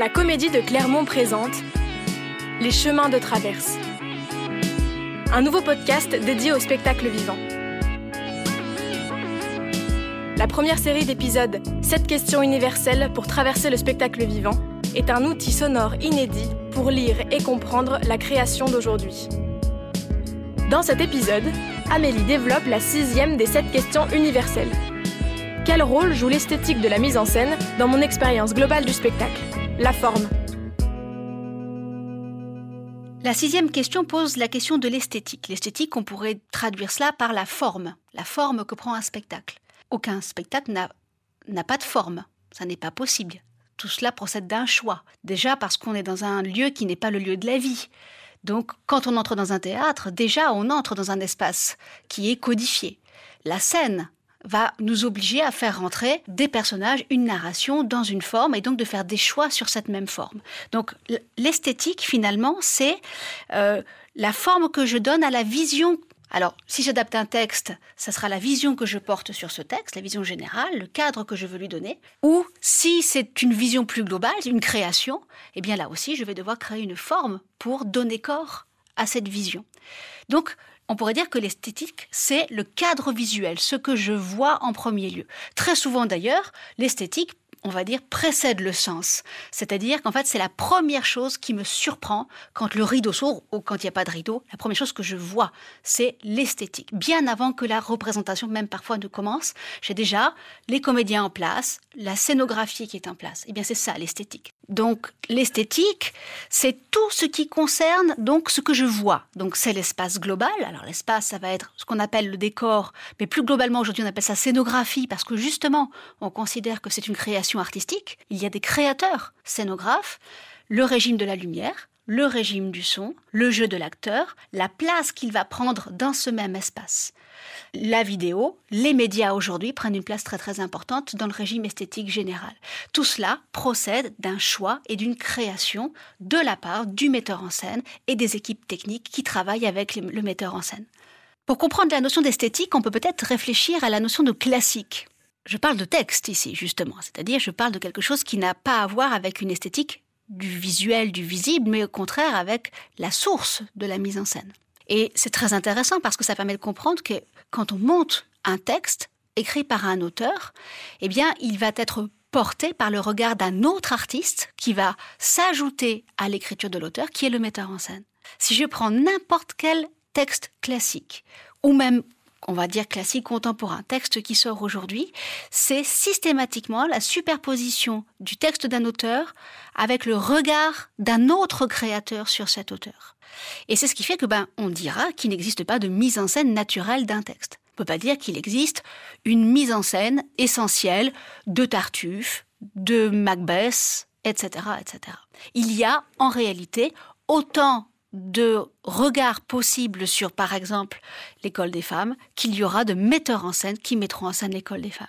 La comédie de Clermont présente Les chemins de traverse. Un nouveau podcast dédié au spectacle vivant. La première série d'épisodes 7 questions universelles pour traverser le spectacle vivant est un outil sonore inédit pour lire et comprendre la création d'aujourd'hui. Dans cet épisode, Amélie développe la sixième des 7 questions universelles. Quel rôle joue l'esthétique de la mise en scène dans mon expérience globale du spectacle? La forme. La sixième question pose la question de l'esthétique. L'esthétique, on pourrait traduire cela par la forme, la forme que prend un spectacle. Aucun spectacle n'a pas de forme, ça n'est pas possible. Tout cela procède d'un choix. Déjà parce qu'on est dans un lieu qui n'est pas le lieu de la vie. Donc quand on entre dans un théâtre, déjà on entre dans un espace qui est codifié. La scène va nous obliger à faire rentrer des personnages, une narration dans une forme et donc de faire des choix sur cette même forme. Donc l'esthétique finalement c'est euh, la forme que je donne à la vision alors, si j'adapte un texte, ça sera la vision que je porte sur ce texte, la vision générale, le cadre que je veux lui donner. Ou si c'est une vision plus globale, une création, eh bien là aussi, je vais devoir créer une forme pour donner corps à cette vision. Donc, on pourrait dire que l'esthétique, c'est le cadre visuel, ce que je vois en premier lieu. Très souvent d'ailleurs, l'esthétique on va dire, précède le sens. C'est-à-dire qu'en fait, c'est la première chose qui me surprend quand le rideau s'ouvre ou quand il n'y a pas de rideau. La première chose que je vois, c'est l'esthétique. Bien avant que la représentation, même parfois, ne commence, j'ai déjà les comédiens en place, la scénographie qui est en place. Eh bien, c'est ça, l'esthétique. Donc, l'esthétique, c'est tout ce qui concerne donc ce que je vois. Donc, c'est l'espace global. Alors, l'espace, ça va être ce qu'on appelle le décor, mais plus globalement, aujourd'hui, on appelle ça scénographie parce que justement, on considère que c'est une création artistique, il y a des créateurs, scénographes, le régime de la lumière, le régime du son, le jeu de l'acteur, la place qu'il va prendre dans ce même espace. La vidéo, les médias aujourd'hui prennent une place très très importante dans le régime esthétique général. Tout cela procède d'un choix et d'une création de la part du metteur en scène et des équipes techniques qui travaillent avec le metteur en scène. Pour comprendre la notion d'esthétique, on peut peut-être réfléchir à la notion de classique. Je parle de texte ici, justement, c'est-à-dire je parle de quelque chose qui n'a pas à voir avec une esthétique du visuel, du visible, mais au contraire avec la source de la mise en scène. Et c'est très intéressant parce que ça permet de comprendre que quand on monte un texte écrit par un auteur, eh bien, il va être porté par le regard d'un autre artiste qui va s'ajouter à l'écriture de l'auteur, qui est le metteur en scène. Si je prends n'importe quel texte classique, ou même on va dire classique contemporain, texte qui sort aujourd'hui, c'est systématiquement la superposition du texte d'un auteur avec le regard d'un autre créateur sur cet auteur. Et c'est ce qui fait que ben on dira qu'il n'existe pas de mise en scène naturelle d'un texte. On peut pas dire qu'il existe une mise en scène essentielle de Tartuffe, de Macbeth, etc., etc. Il y a en réalité autant de regard possible sur, par exemple, l'école des femmes, qu'il y aura de metteurs en scène qui mettront en scène l'école des femmes.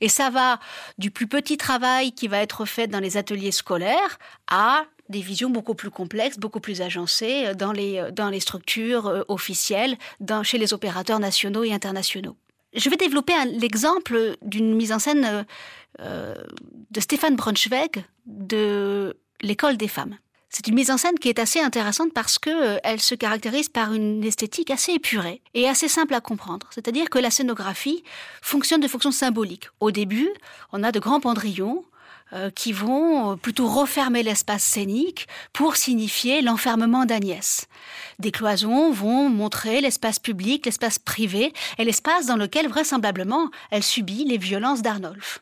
Et ça va du plus petit travail qui va être fait dans les ateliers scolaires à des visions beaucoup plus complexes, beaucoup plus agencées dans les, dans les structures euh, officielles, chez les opérateurs nationaux et internationaux. Je vais développer l'exemple d'une mise en scène euh, euh, de Stéphane Braunschweig de l'école des femmes. C'est une mise en scène qui est assez intéressante parce que euh, elle se caractérise par une esthétique assez épurée et assez simple à comprendre. C'est-à-dire que la scénographie fonctionne de façon symbolique. Au début, on a de grands pendrillons euh, qui vont euh, plutôt refermer l'espace scénique pour signifier l'enfermement d'Agnès. Des cloisons vont montrer l'espace public, l'espace privé et l'espace dans lequel vraisemblablement elle subit les violences d'Arnolphe.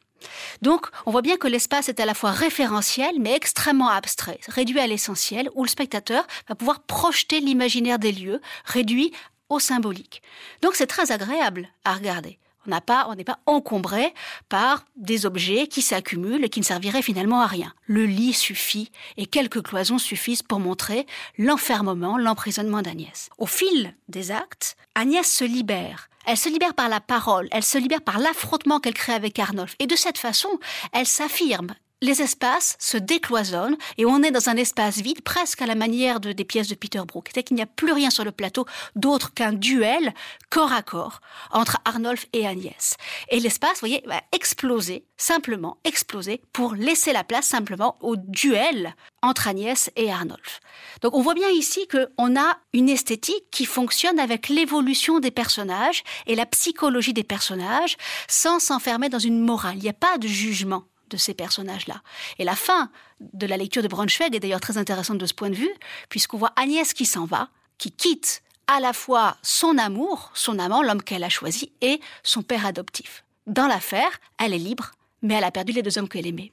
Donc, on voit bien que l'espace est à la fois référentiel, mais extrêmement abstrait, réduit à l'essentiel, où le spectateur va pouvoir projeter l'imaginaire des lieux, réduit au symbolique. Donc, c'est très agréable à regarder. On n'a pas, on n'est pas encombré par des objets qui s'accumulent et qui ne serviraient finalement à rien. Le lit suffit et quelques cloisons suffisent pour montrer l'enfermement, l'emprisonnement d'Agnès. Au fil des actes, Agnès se libère elle se libère par la parole, elle se libère par l'affrontement qu'elle crée avec Arnolphe. Et de cette façon, elle s'affirme les espaces se décloisonnent et on est dans un espace vide, presque à la manière de, des pièces de Peter Brook. C'est qu'il n'y a plus rien sur le plateau d'autre qu'un duel corps à corps entre Arnolphe et Agnès. Et l'espace, vous voyez, va exploser, simplement exploser, pour laisser la place simplement au duel entre Agnès et Arnolphe. Donc on voit bien ici qu'on a une esthétique qui fonctionne avec l'évolution des personnages et la psychologie des personnages sans s'enfermer dans une morale. Il n'y a pas de jugement de ces personnages-là. Et la fin de la lecture de Braunschweig est d'ailleurs très intéressante de ce point de vue, puisqu'on voit Agnès qui s'en va, qui quitte à la fois son amour, son amant, l'homme qu'elle a choisi, et son père adoptif. Dans l'affaire, elle est libre, mais elle a perdu les deux hommes qu'elle aimait.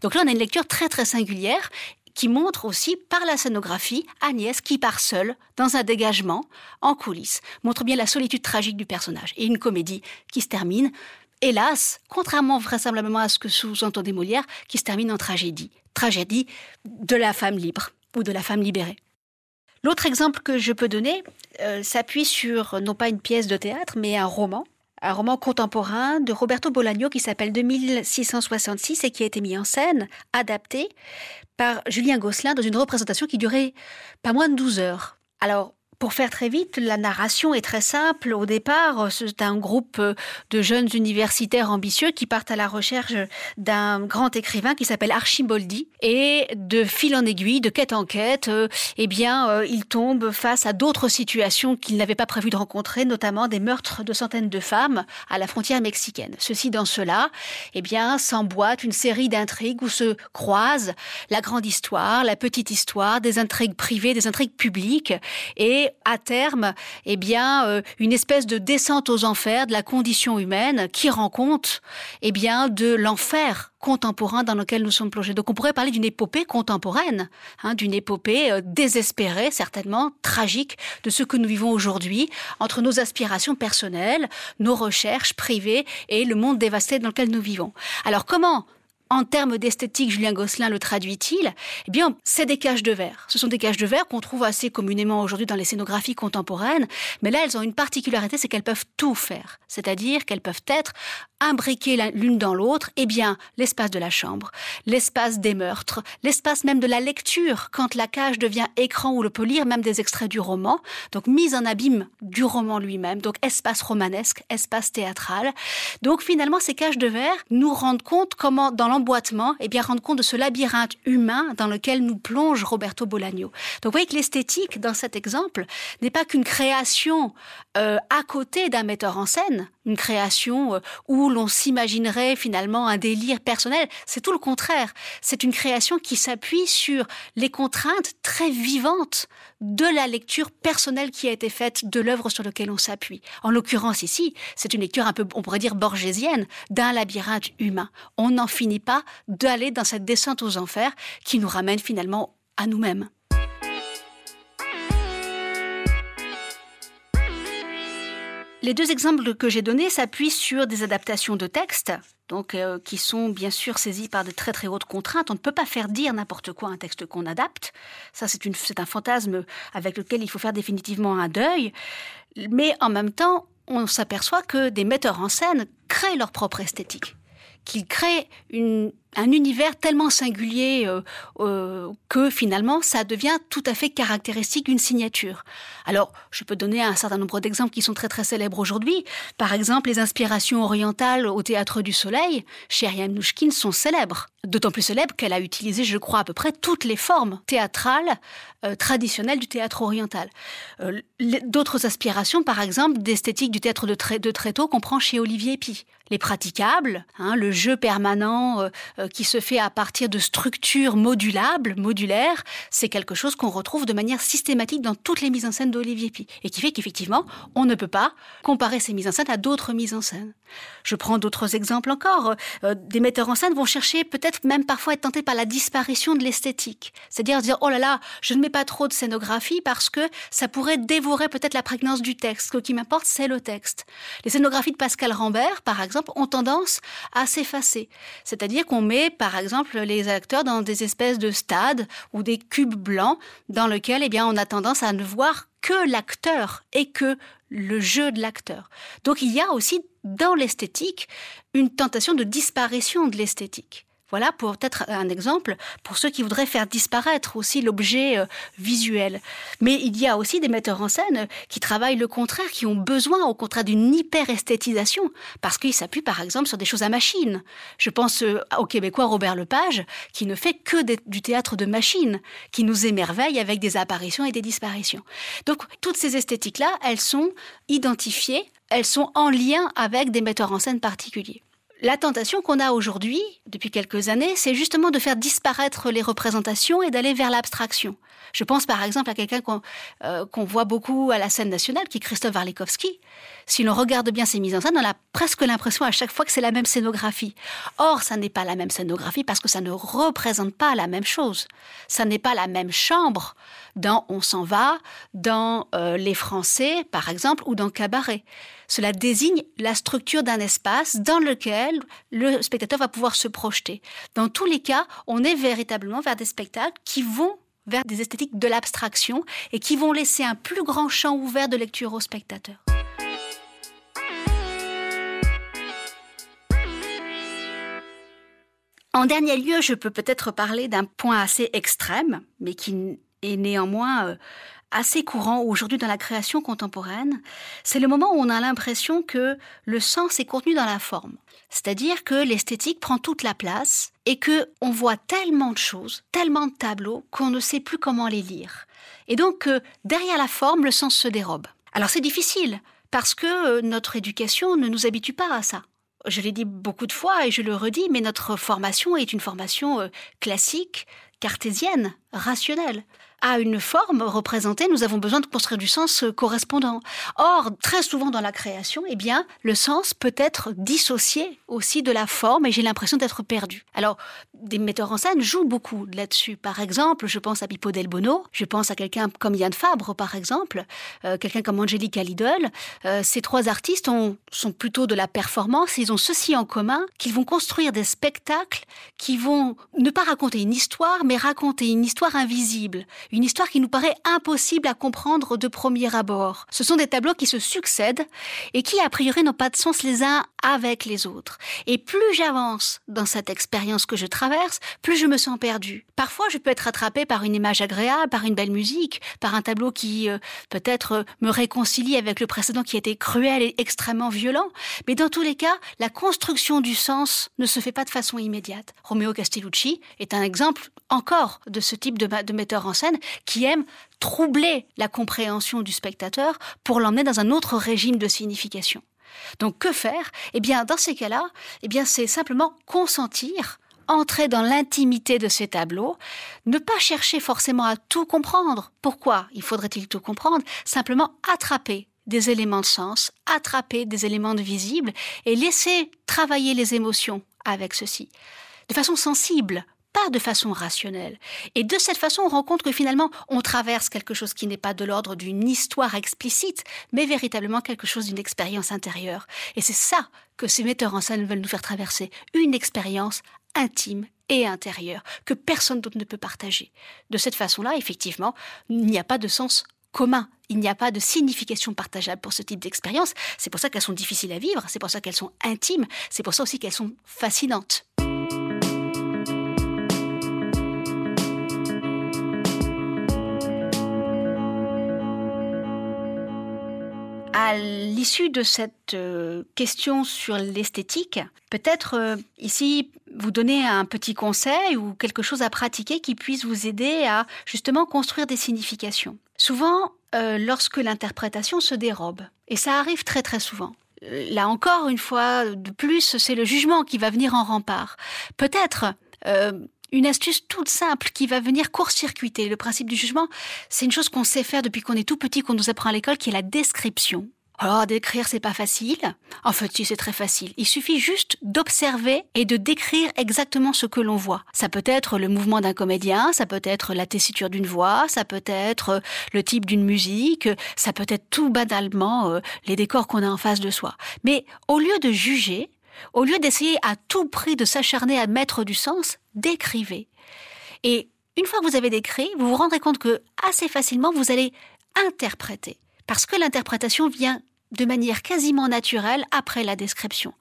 Donc là, on a une lecture très très singulière qui montre aussi par la scénographie Agnès qui part seule dans un dégagement en coulisses, montre bien la solitude tragique du personnage et une comédie qui se termine hélas, contrairement vraisemblablement à ce que sous-entendait Molière, qui se termine en tragédie. Tragédie de la femme libre ou de la femme libérée. L'autre exemple que je peux donner euh, s'appuie sur non pas une pièce de théâtre, mais un roman, un roman contemporain de Roberto Bolaño qui s'appelle 2666 et qui a été mis en scène, adapté par Julien Gosselin dans une représentation qui durait pas moins de 12 heures. Alors, pour faire très vite, la narration est très simple. Au départ, c'est un groupe de jeunes universitaires ambitieux qui partent à la recherche d'un grand écrivain qui s'appelle Archiboldi. Et de fil en aiguille, de quête en quête, eh bien, euh, ils tombent face à d'autres situations qu'ils n'avaient pas prévu de rencontrer, notamment des meurtres de centaines de femmes à la frontière mexicaine. Ceci dans cela, eh bien, s'emboîte une série d'intrigues où se croisent la grande histoire, la petite histoire, des intrigues privées, des intrigues publiques et à terme, eh bien, euh, une espèce de descente aux enfers de la condition humaine qui rend compte, eh bien, de l'enfer contemporain dans lequel nous sommes plongés. Donc on pourrait parler d'une épopée contemporaine, hein, d'une épopée euh, désespérée, certainement tragique, de ce que nous vivons aujourd'hui entre nos aspirations personnelles, nos recherches privées et le monde dévasté dans lequel nous vivons. Alors comment en termes d'esthétique, Julien Gosselin le traduit-il? Eh bien, c'est des cages de verre. Ce sont des cages de verre qu'on trouve assez communément aujourd'hui dans les scénographies contemporaines, mais là, elles ont une particularité, c'est qu'elles peuvent tout faire. C'est-à-dire qu'elles peuvent être imbriquées l'une dans l'autre, eh bien, l'espace de la chambre, l'espace des meurtres, l'espace même de la lecture, quand la cage devient écran où l'on peut lire même des extraits du roman, donc mise en abîme du roman lui-même, donc espace romanesque, espace théâtral. Donc finalement, ces cages de verre nous rendent compte comment, dans et bien rendre compte de ce labyrinthe humain dans lequel nous plonge Roberto Bolaño. Donc vous voyez que l'esthétique, dans cet exemple, n'est pas qu'une création euh, à côté d'un metteur en scène, une création euh, où l'on s'imaginerait finalement un délire personnel. C'est tout le contraire. C'est une création qui s'appuie sur les contraintes très vivantes de la lecture personnelle qui a été faite de l'œuvre sur laquelle on s'appuie. En l'occurrence ici, c'est une lecture un peu, on pourrait dire, borgésienne d'un labyrinthe humain. On n'en finit pas d'aller dans cette descente aux enfers qui nous ramène finalement à nous-mêmes. Les deux exemples que j'ai donnés s'appuient sur des adaptations de textes, donc euh, qui sont bien sûr saisis par de très très hautes contraintes. On ne peut pas faire dire n'importe quoi un texte qu'on adapte. Ça, c'est un fantasme avec lequel il faut faire définitivement un deuil. Mais en même temps, on s'aperçoit que des metteurs en scène créent leur propre esthétique qu'ils créent une, un univers tellement singulier euh, euh, que finalement ça devient tout à fait caractéristique d'une signature. Alors, je peux donner un certain nombre d'exemples qui sont très très célèbres aujourd'hui. Par exemple, les inspirations orientales au théâtre du Soleil chez Ariane Nouchkine sont célèbres. D'autant plus célèbres qu'elle a utilisé, je crois, à peu près toutes les formes théâtrales euh, traditionnelles du théâtre oriental. D'autres aspirations, par exemple, d'esthétique du théâtre de, de Tréteau qu'on prend chez Olivier Epi. Les praticables, hein, le jeu permanent euh, qui se fait à partir de structures modulables, modulaires, c'est quelque chose qu'on retrouve de manière systématique dans toutes les mises en scène d'Olivier Pi. Et qui fait qu'effectivement, on ne peut pas comparer ces mises en scène à d'autres mises en scène. Je prends d'autres exemples encore. Euh, des metteurs en scène vont chercher peut-être même parfois être tentés par la disparition de l'esthétique. C'est-à-dire dire, oh là là, je ne mets pas trop de scénographie parce que ça pourrait dévorer peut-être la prégnance du texte. Ce qui m'importe, c'est le texte. Les scénographies de Pascal Rambert, par exemple, ont tendance à s'effacer. C'est-à-dire qu'on met, par exemple, les acteurs dans des espèces de stades ou des cubes blancs dans lesquels, eh bien, on a tendance à ne voir que l'acteur et que le jeu de l'acteur. Donc il y a aussi dans l'esthétique une tentation de disparition de l'esthétique. Voilà pour peut-être un exemple pour ceux qui voudraient faire disparaître aussi l'objet euh, visuel. Mais il y a aussi des metteurs en scène qui travaillent le contraire, qui ont besoin au contraire d'une hyper-esthétisation, parce qu'ils s'appuient par exemple sur des choses à machine. Je pense euh, au Québécois Robert Lepage, qui ne fait que du théâtre de machine, qui nous émerveille avec des apparitions et des disparitions. Donc toutes ces esthétiques-là, elles sont identifiées, elles sont en lien avec des metteurs en scène particuliers. La tentation qu'on a aujourd'hui, depuis quelques années, c'est justement de faire disparaître les représentations et d'aller vers l'abstraction. Je pense par exemple à quelqu'un euh, qu'on voit beaucoup à la scène nationale, qui est Christophe Warlikowski. Si l'on regarde bien ses mises en scène, on a presque l'impression à chaque fois que c'est la même scénographie. Or, ça n'est pas la même scénographie parce que ça ne représente pas la même chose. Ça n'est pas la même chambre dans On s'en va, dans euh, Les Français, par exemple, ou dans Cabaret. Cela désigne la structure d'un espace dans lequel le spectateur va pouvoir se projeter. Dans tous les cas, on est véritablement vers des spectacles qui vont vers des esthétiques de l'abstraction et qui vont laisser un plus grand champ ouvert de lecture au spectateur. En dernier lieu, je peux peut-être parler d'un point assez extrême, mais qui est néanmoins euh, assez courant aujourd'hui dans la création contemporaine, c'est le moment où on a l'impression que le sens est contenu dans la forme. C'est-à-dire que l'esthétique prend toute la place et que on voit tellement de choses, tellement de tableaux qu'on ne sait plus comment les lire. Et donc euh, derrière la forme, le sens se dérobe. Alors c'est difficile parce que euh, notre éducation ne nous habitue pas à ça. Je l'ai dit beaucoup de fois et je le redis, mais notre formation est une formation euh, classique, cartésienne, rationnelle à une forme représentée, nous avons besoin de construire du sens euh, correspondant. Or, très souvent dans la création, eh bien, le sens peut être dissocié aussi de la forme et j'ai l'impression d'être perdu. Alors, des metteurs en scène jouent beaucoup là-dessus. Par exemple, je pense à Pippo Del Bono, je pense à quelqu'un comme Yann Fabre, par exemple, euh, quelqu'un comme Angélique Lidl. Euh, ces trois artistes ont, sont plutôt de la performance. Ils ont ceci en commun, qu'ils vont construire des spectacles qui vont ne pas raconter une histoire, mais raconter une histoire invisible, une histoire qui nous paraît impossible à comprendre de premier abord. Ce sont des tableaux qui se succèdent et qui, a priori, n'ont pas de sens les uns avec les autres. Et plus j'avance dans cette expérience que je plus je me sens perdu. Parfois, je peux être attrapé par une image agréable, par une belle musique, par un tableau qui euh, peut-être me réconcilie avec le précédent qui était cruel et extrêmement violent. Mais dans tous les cas, la construction du sens ne se fait pas de façon immédiate. Romeo Castellucci est un exemple encore de ce type de, de metteur en scène qui aime troubler la compréhension du spectateur pour l'emmener dans un autre régime de signification. Donc que faire? Eh bien, dans ces cas-là, eh bien, c'est simplement consentir entrer dans l'intimité de ces tableaux, ne pas chercher forcément à tout comprendre. Pourquoi il faudrait-il tout comprendre? Simplement attraper des éléments de sens, attraper des éléments de visible et laisser travailler les émotions avec ceci. De façon sensible, pas de façon rationnelle. Et de cette façon, on rend compte que finalement, on traverse quelque chose qui n'est pas de l'ordre d'une histoire explicite, mais véritablement quelque chose d'une expérience intérieure. Et c'est ça que ces metteurs en scène veulent nous faire traverser, une expérience intime et intérieure que personne d'autre ne peut partager. De cette façon-là, effectivement, il n'y a pas de sens commun. Il n'y a pas de signification partageable pour ce type d'expérience. C'est pour ça qu'elles sont difficiles à vivre, c'est pour ça qu'elles sont intimes, c'est pour ça aussi qu'elles sont fascinantes. À l'issue de cette euh, question sur l'esthétique, peut-être euh, ici vous donner un petit conseil ou quelque chose à pratiquer qui puisse vous aider à justement construire des significations. Souvent, euh, lorsque l'interprétation se dérobe, et ça arrive très très souvent, là encore une fois de plus, c'est le jugement qui va venir en rempart. Peut-être une astuce toute simple qui va venir court-circuiter le principe du jugement. C'est une chose qu'on sait faire depuis qu'on est tout petit, qu'on nous apprend à l'école, qui est la description. Alors, décrire, c'est pas facile. En fait, si, c'est très facile. Il suffit juste d'observer et de décrire exactement ce que l'on voit. Ça peut être le mouvement d'un comédien, ça peut être la tessiture d'une voix, ça peut être le type d'une musique, ça peut être tout banalement euh, les décors qu'on a en face de soi. Mais au lieu de juger, au lieu d'essayer à tout prix de s'acharner à mettre du sens, décrivez. Et une fois que vous avez décrit, vous vous rendrez compte que assez facilement, vous allez interpréter. Parce que l'interprétation vient de manière quasiment naturelle après la description.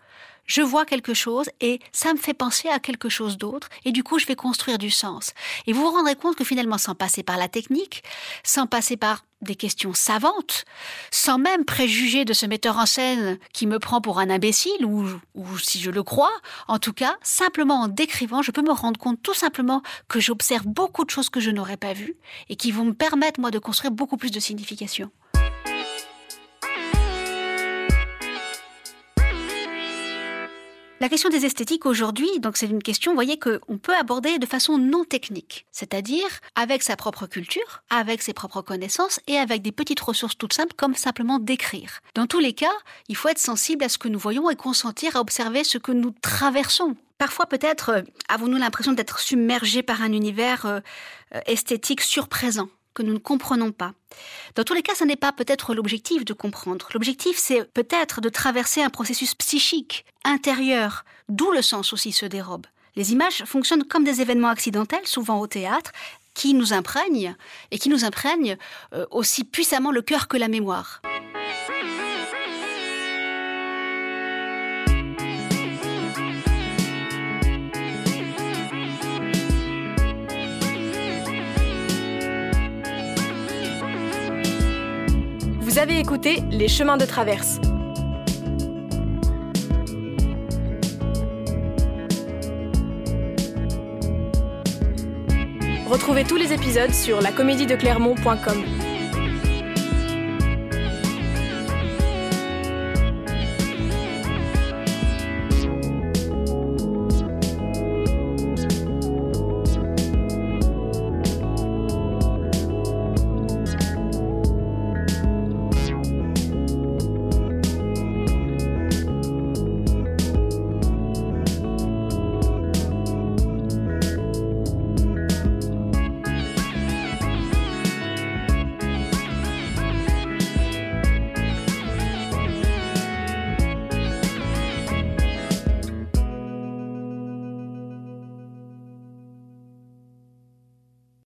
je vois quelque chose et ça me fait penser à quelque chose d'autre et du coup je vais construire du sens. Et vous vous rendrez compte que finalement sans passer par la technique, sans passer par des questions savantes, sans même préjuger de ce metteur en scène qui me prend pour un imbécile, ou, si je le crois, en tout cas, simplement en décrivant, je peux me rendre compte tout simplement que j'observe beaucoup de choses que je n'aurais pas vues et qui vont me permettre, moi, de construire beaucoup plus de signification. La question des esthétiques aujourd'hui, donc c'est une question, vous voyez, qu'on peut aborder de façon non technique, c'est-à-dire avec sa propre culture, avec ses propres connaissances et avec des petites ressources toutes simples comme simplement d'écrire. Dans tous les cas, il faut être sensible à ce que nous voyons et consentir à observer ce que nous traversons. Parfois, peut-être, euh, avons-nous l'impression d'être submergés par un univers euh, euh, esthétique surprésent que nous ne comprenons pas. Dans tous les cas, ce n'est pas peut-être l'objectif de comprendre. L'objectif, c'est peut-être de traverser un processus psychique, intérieur, d'où le sens aussi se dérobe. Les images fonctionnent comme des événements accidentels, souvent au théâtre, qui nous imprègnent, et qui nous imprègnent euh, aussi puissamment le cœur que la mémoire. Avez écouté Les chemins de traverse. Retrouvez tous les épisodes sur lacomédiedeclermont.com.